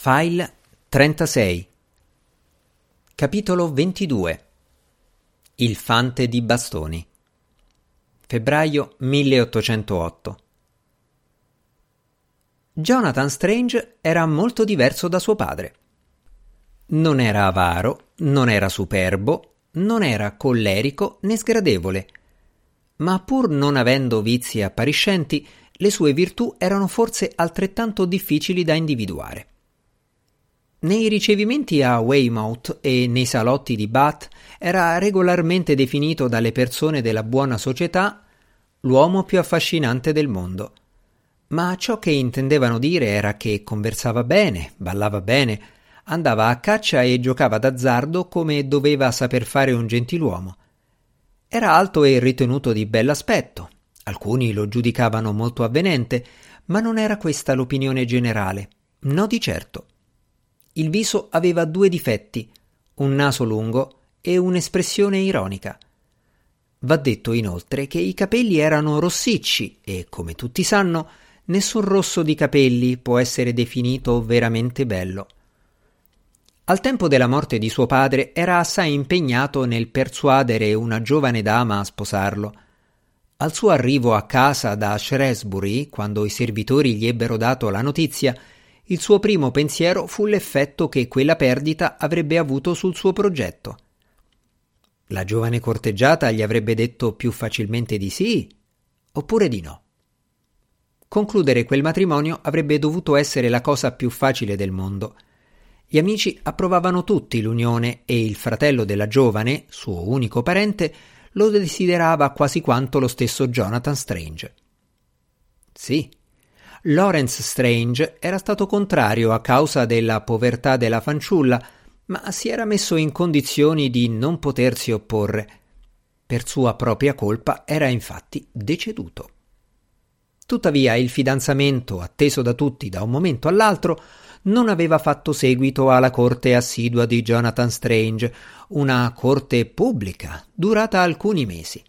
File 36 Capitolo 22 Il fante di bastoni. Febbraio 1808 Jonathan Strange era molto diverso da suo padre. Non era avaro, non era superbo, non era collerico né sgradevole, ma pur non avendo vizi appariscenti, le sue virtù erano forse altrettanto difficili da individuare. Nei ricevimenti a Weymouth e nei salotti di Bath era regolarmente definito dalle persone della buona società l'uomo più affascinante del mondo. Ma ciò che intendevano dire era che conversava bene, ballava bene, andava a caccia e giocava d'azzardo come doveva saper fare un gentiluomo. Era alto e ritenuto di bell'aspetto. Alcuni lo giudicavano molto avvenente, ma non era questa l'opinione generale. No di certo. Il viso aveva due difetti, un naso lungo e un'espressione ironica. Va detto inoltre che i capelli erano rossicci e, come tutti sanno, nessun rosso di capelli può essere definito veramente bello. Al tempo della morte di suo padre era assai impegnato nel persuadere una giovane dama a sposarlo. Al suo arrivo a casa da Shrewsbury, quando i servitori gli ebbero dato la notizia, il suo primo pensiero fu l'effetto che quella perdita avrebbe avuto sul suo progetto. La giovane corteggiata gli avrebbe detto più facilmente di sì oppure di no. Concludere quel matrimonio avrebbe dovuto essere la cosa più facile del mondo. Gli amici approvavano tutti l'unione e il fratello della giovane, suo unico parente, lo desiderava quasi quanto lo stesso Jonathan Strange. Sì, Lawrence Strange era stato contrario a causa della povertà della fanciulla, ma si era messo in condizioni di non potersi opporre. Per sua propria colpa era infatti deceduto. Tuttavia il fidanzamento, atteso da tutti da un momento all'altro, non aveva fatto seguito alla corte assidua di Jonathan Strange, una corte pubblica, durata alcuni mesi.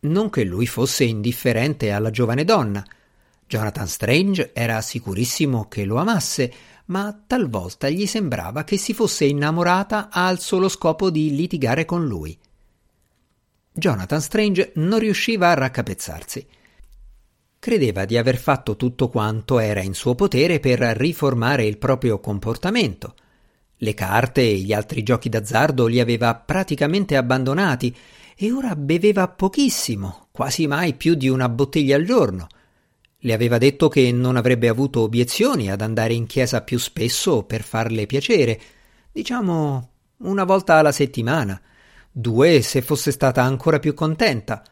Non che lui fosse indifferente alla giovane donna, Jonathan Strange era sicurissimo che lo amasse, ma talvolta gli sembrava che si fosse innamorata al solo scopo di litigare con lui. Jonathan Strange non riusciva a raccapezzarsi. Credeva di aver fatto tutto quanto era in suo potere per riformare il proprio comportamento. Le carte e gli altri giochi d'azzardo li aveva praticamente abbandonati e ora beveva pochissimo, quasi mai più di una bottiglia al giorno. Le aveva detto che non avrebbe avuto obiezioni ad andare in chiesa più spesso per farle piacere, diciamo una volta alla settimana, due se fosse stata ancora più contenta.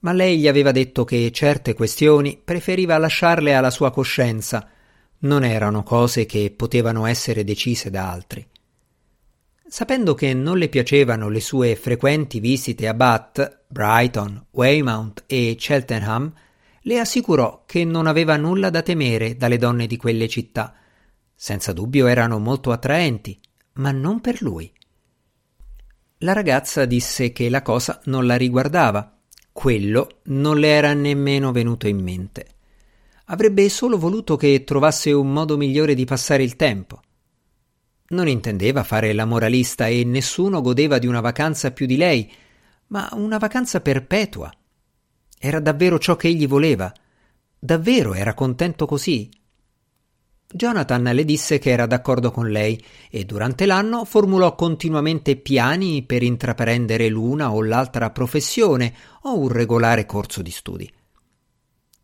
Ma lei gli aveva detto che certe questioni preferiva lasciarle alla sua coscienza, non erano cose che potevano essere decise da altri. Sapendo che non le piacevano le sue frequenti visite a Bath, Brighton, Weymouth e Cheltenham, le assicurò che non aveva nulla da temere dalle donne di quelle città. Senza dubbio erano molto attraenti, ma non per lui. La ragazza disse che la cosa non la riguardava. Quello non le era nemmeno venuto in mente. Avrebbe solo voluto che trovasse un modo migliore di passare il tempo. Non intendeva fare la moralista e nessuno godeva di una vacanza più di lei, ma una vacanza perpetua era davvero ciò che egli voleva? Davvero era contento così? Jonathan le disse che era d'accordo con lei e durante l'anno formulò continuamente piani per intraprendere l'una o l'altra professione o un regolare corso di studi.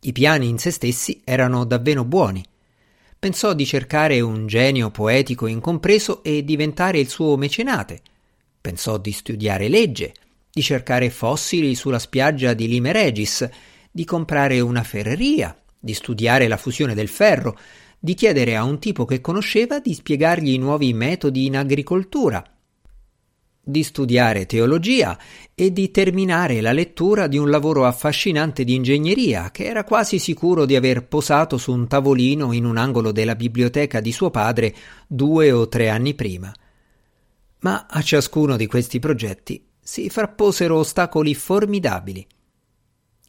I piani in se stessi erano davvero buoni. Pensò di cercare un genio poetico incompreso e diventare il suo mecenate. Pensò di studiare legge, di cercare fossili sulla spiaggia di Lime Regis, di comprare una ferreria, di studiare la fusione del ferro, di chiedere a un tipo che conosceva di spiegargli i nuovi metodi in agricoltura, di studiare teologia e di terminare la lettura di un lavoro affascinante di ingegneria che era quasi sicuro di aver posato su un tavolino in un angolo della biblioteca di suo padre due o tre anni prima. Ma a ciascuno di questi progetti si frapposero ostacoli formidabili.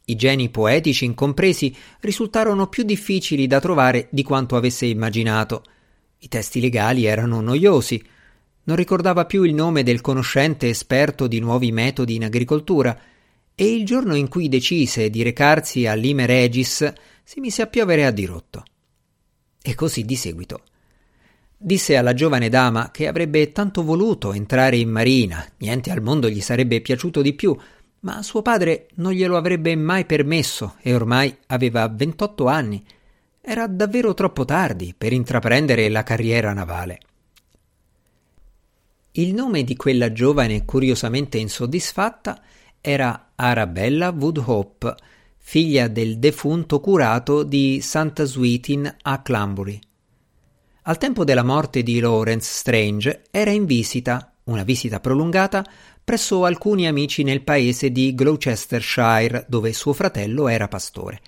I geni poetici incompresi risultarono più difficili da trovare di quanto avesse immaginato. I testi legali erano noiosi. Non ricordava più il nome del conoscente esperto di nuovi metodi in agricoltura e il giorno in cui decise di recarsi a Lime Regis si mise a piovere a dirotto. E così di seguito. Disse alla giovane dama che avrebbe tanto voluto entrare in marina, niente al mondo gli sarebbe piaciuto di più, ma suo padre non glielo avrebbe mai permesso e ormai aveva 28 anni. Era davvero troppo tardi per intraprendere la carriera navale. Il nome di quella giovane curiosamente insoddisfatta era Arabella Woodhope, figlia del defunto curato di St. Sweetin a Clambury. Al tempo della morte di Lawrence Strange era in visita, una visita prolungata, presso alcuni amici nel paese di Gloucestershire, dove suo fratello era pastore.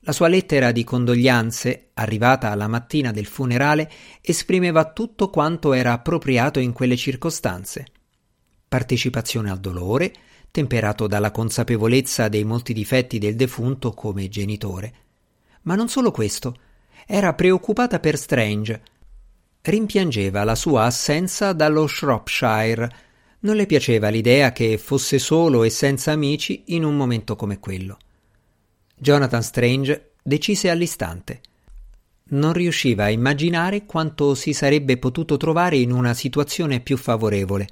La sua lettera di condoglianze, arrivata la mattina del funerale, esprimeva tutto quanto era appropriato in quelle circostanze. Partecipazione al dolore, temperato dalla consapevolezza dei molti difetti del defunto come genitore. Ma non solo questo, era preoccupata per Strange. Rimpiangeva la sua assenza dallo Shropshire, non le piaceva l'idea che fosse solo e senza amici in un momento come quello. Jonathan Strange decise all'istante. Non riusciva a immaginare quanto si sarebbe potuto trovare in una situazione più favorevole.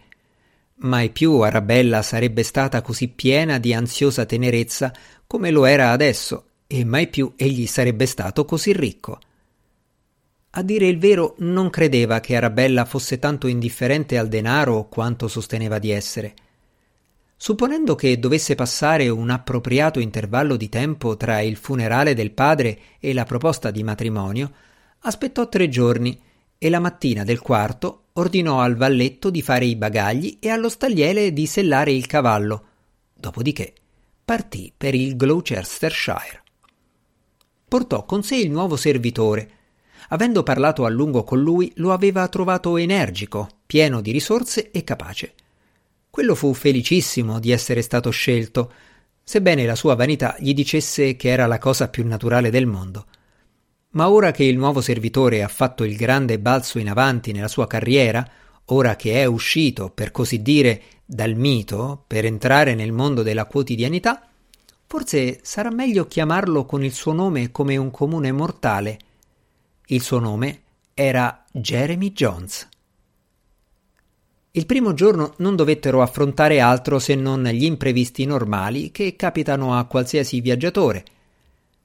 Mai più Arabella sarebbe stata così piena di ansiosa tenerezza come lo era adesso, e mai più egli sarebbe stato così ricco. A dire il vero, non credeva che Arabella fosse tanto indifferente al denaro quanto sosteneva di essere. Supponendo che dovesse passare un appropriato intervallo di tempo tra il funerale del padre e la proposta di matrimonio, aspettò tre giorni e la mattina del quarto ordinò al valletto di fare i bagagli e allo stagliere di sellare il cavallo. Dopodiché partì per il Gloucestershire. Portò con sé il nuovo servitore, Avendo parlato a lungo con lui, lo aveva trovato energico, pieno di risorse e capace. Quello fu felicissimo di essere stato scelto, sebbene la sua vanità gli dicesse che era la cosa più naturale del mondo. Ma ora che il nuovo servitore ha fatto il grande balzo in avanti nella sua carriera, ora che è uscito, per così dire, dal mito per entrare nel mondo della quotidianità, forse sarà meglio chiamarlo con il suo nome come un comune mortale – il suo nome era Jeremy Jones. Il primo giorno non dovettero affrontare altro se non gli imprevisti normali che capitano a qualsiasi viaggiatore.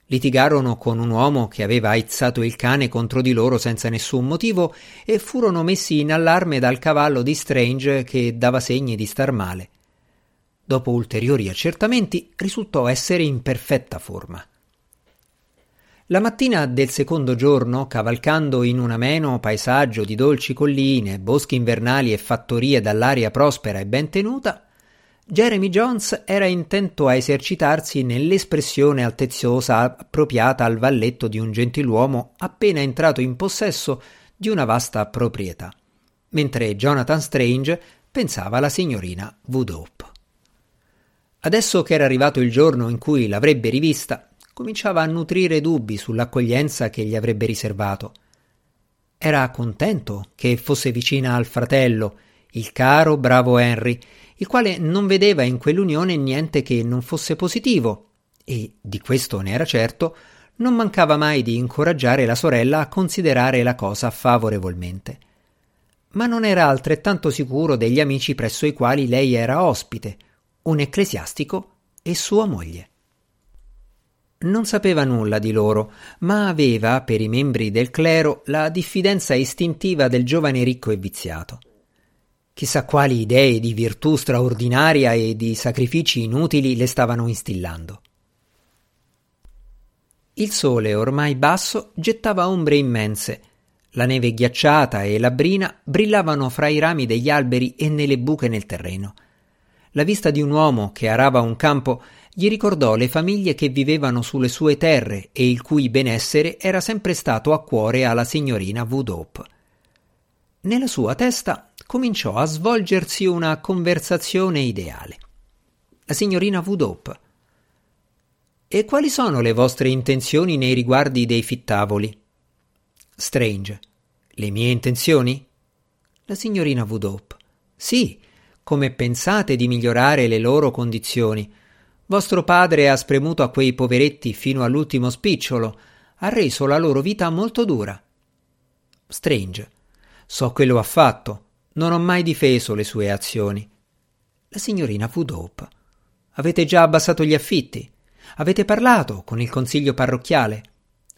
Litigarono con un uomo che aveva aizzato il cane contro di loro senza nessun motivo e furono messi in allarme dal cavallo di Strange che dava segni di star male. Dopo ulteriori accertamenti risultò essere in perfetta forma. La mattina del secondo giorno, cavalcando in un ameno paesaggio di dolci colline, boschi invernali e fattorie dall'aria prospera e ben tenuta, Jeremy Jones era intento a esercitarsi nell'espressione alteziosa appropriata al valletto di un gentiluomo appena entrato in possesso di una vasta proprietà, mentre Jonathan Strange pensava alla signorina Woodhope. Adesso che era arrivato il giorno in cui l'avrebbe rivista, cominciava a nutrire dubbi sull'accoglienza che gli avrebbe riservato. Era contento che fosse vicina al fratello, il caro, bravo Henry, il quale non vedeva in quell'unione niente che non fosse positivo e, di questo ne era certo, non mancava mai di incoraggiare la sorella a considerare la cosa favorevolmente. Ma non era altrettanto sicuro degli amici presso i quali lei era ospite, un ecclesiastico e sua moglie. Non sapeva nulla di loro, ma aveva, per i membri del clero, la diffidenza istintiva del giovane ricco e viziato. Chissà quali idee di virtù straordinaria e di sacrifici inutili le stavano instillando. Il sole, ormai basso, gettava ombre immense. La neve ghiacciata e la brina brillavano fra i rami degli alberi e nelle buche nel terreno. La vista di un uomo che arava un campo gli ricordò le famiglie che vivevano sulle sue terre e il cui benessere era sempre stato a cuore alla signorina Woodhope. Nella sua testa cominciò a svolgersi una conversazione ideale. La signorina Woodhope. E quali sono le vostre intenzioni nei riguardi dei fittavoli? Strange. Le mie intenzioni? La signorina Woodhope. Sì, come pensate di migliorare le loro condizioni. Vostro padre ha spremuto a quei poveretti fino all'ultimo spicciolo, ha reso la loro vita molto dura. Strange. So che lo ha fatto. Non ho mai difeso le sue azioni. La signorina Woodhope. Avete già abbassato gli affitti? Avete parlato con il consiglio parrocchiale?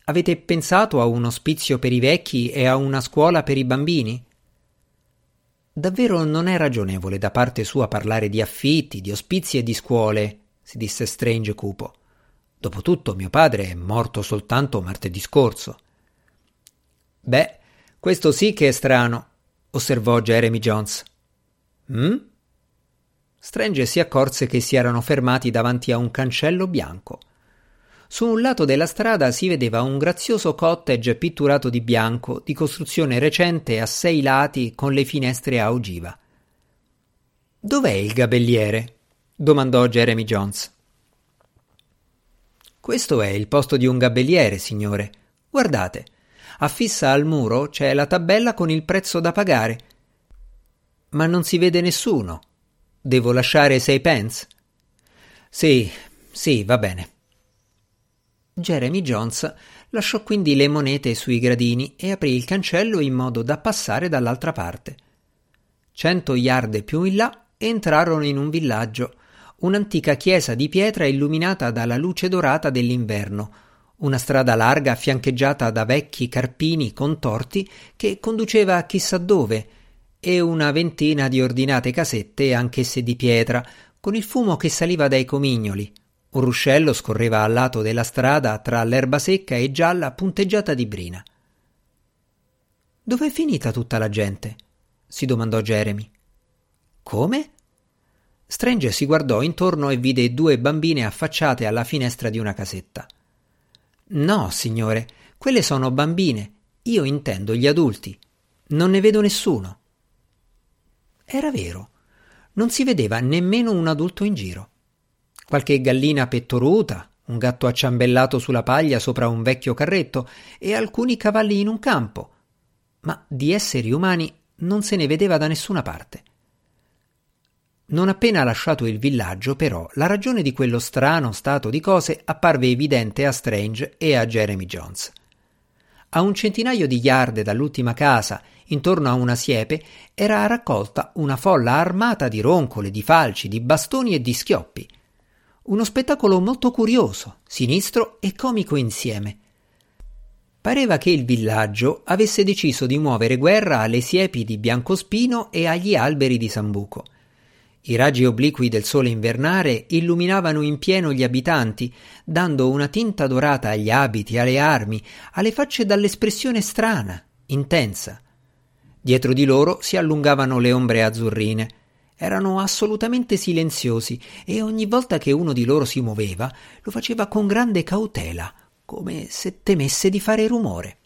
Avete pensato a un ospizio per i vecchi e a una scuola per i bambini? Davvero non è ragionevole da parte sua parlare di affitti, di ospizi e di scuole, si disse Strange cupo. Dopotutto mio padre è morto soltanto martedì scorso. Beh, questo sì che è strano, osservò Jeremy Jones. Hm? Strange si accorse che si erano fermati davanti a un cancello bianco. Su un lato della strada si vedeva un grazioso cottage pitturato di bianco, di costruzione recente a sei lati con le finestre a ogiva. Dov'è il gabelliere? domandò Jeremy Jones. Questo è il posto di un gabelliere, signore. Guardate, affissa al muro c'è la tabella con il prezzo da pagare. Ma non si vede nessuno. Devo lasciare sei pence? Sì, sì, va bene. Jeremy Jones lasciò quindi le monete sui gradini e aprì il cancello in modo da passare dall'altra parte. Cento yard più in là entrarono in un villaggio, un'antica chiesa di pietra illuminata dalla luce dorata dell'inverno, una strada larga fiancheggiata da vecchi carpini contorti che conduceva a chissà dove, e una ventina di ordinate casette anch'esse di pietra, con il fumo che saliva dai comignoli. Un ruscello scorreva al lato della strada tra l'erba secca e gialla punteggiata di brina. Dov'è finita tutta la gente? si domandò Jeremy. Come? Strange si guardò intorno e vide due bambine affacciate alla finestra di una casetta. No, signore, quelle sono bambine. Io intendo gli adulti. Non ne vedo nessuno. Era vero. Non si vedeva nemmeno un adulto in giro. Qualche gallina pettoruta, un gatto acciambellato sulla paglia sopra un vecchio carretto e alcuni cavalli in un campo. Ma di esseri umani non se ne vedeva da nessuna parte. Non appena lasciato il villaggio, però, la ragione di quello strano stato di cose apparve evidente a Strange e a Jeremy Jones. A un centinaio di yard dall'ultima casa intorno a una siepe era raccolta una folla armata di roncole, di falci, di bastoni e di schioppi. Uno spettacolo molto curioso, sinistro e comico insieme. Pareva che il villaggio avesse deciso di muovere guerra alle siepi di biancospino e agli alberi di sambuco. I raggi obliqui del sole invernale illuminavano in pieno gli abitanti, dando una tinta dorata agli abiti, alle armi, alle facce dall'espressione strana, intensa. Dietro di loro si allungavano le ombre azzurrine. Erano assolutamente silenziosi e ogni volta che uno di loro si muoveva lo faceva con grande cautela, come se temesse di fare rumore.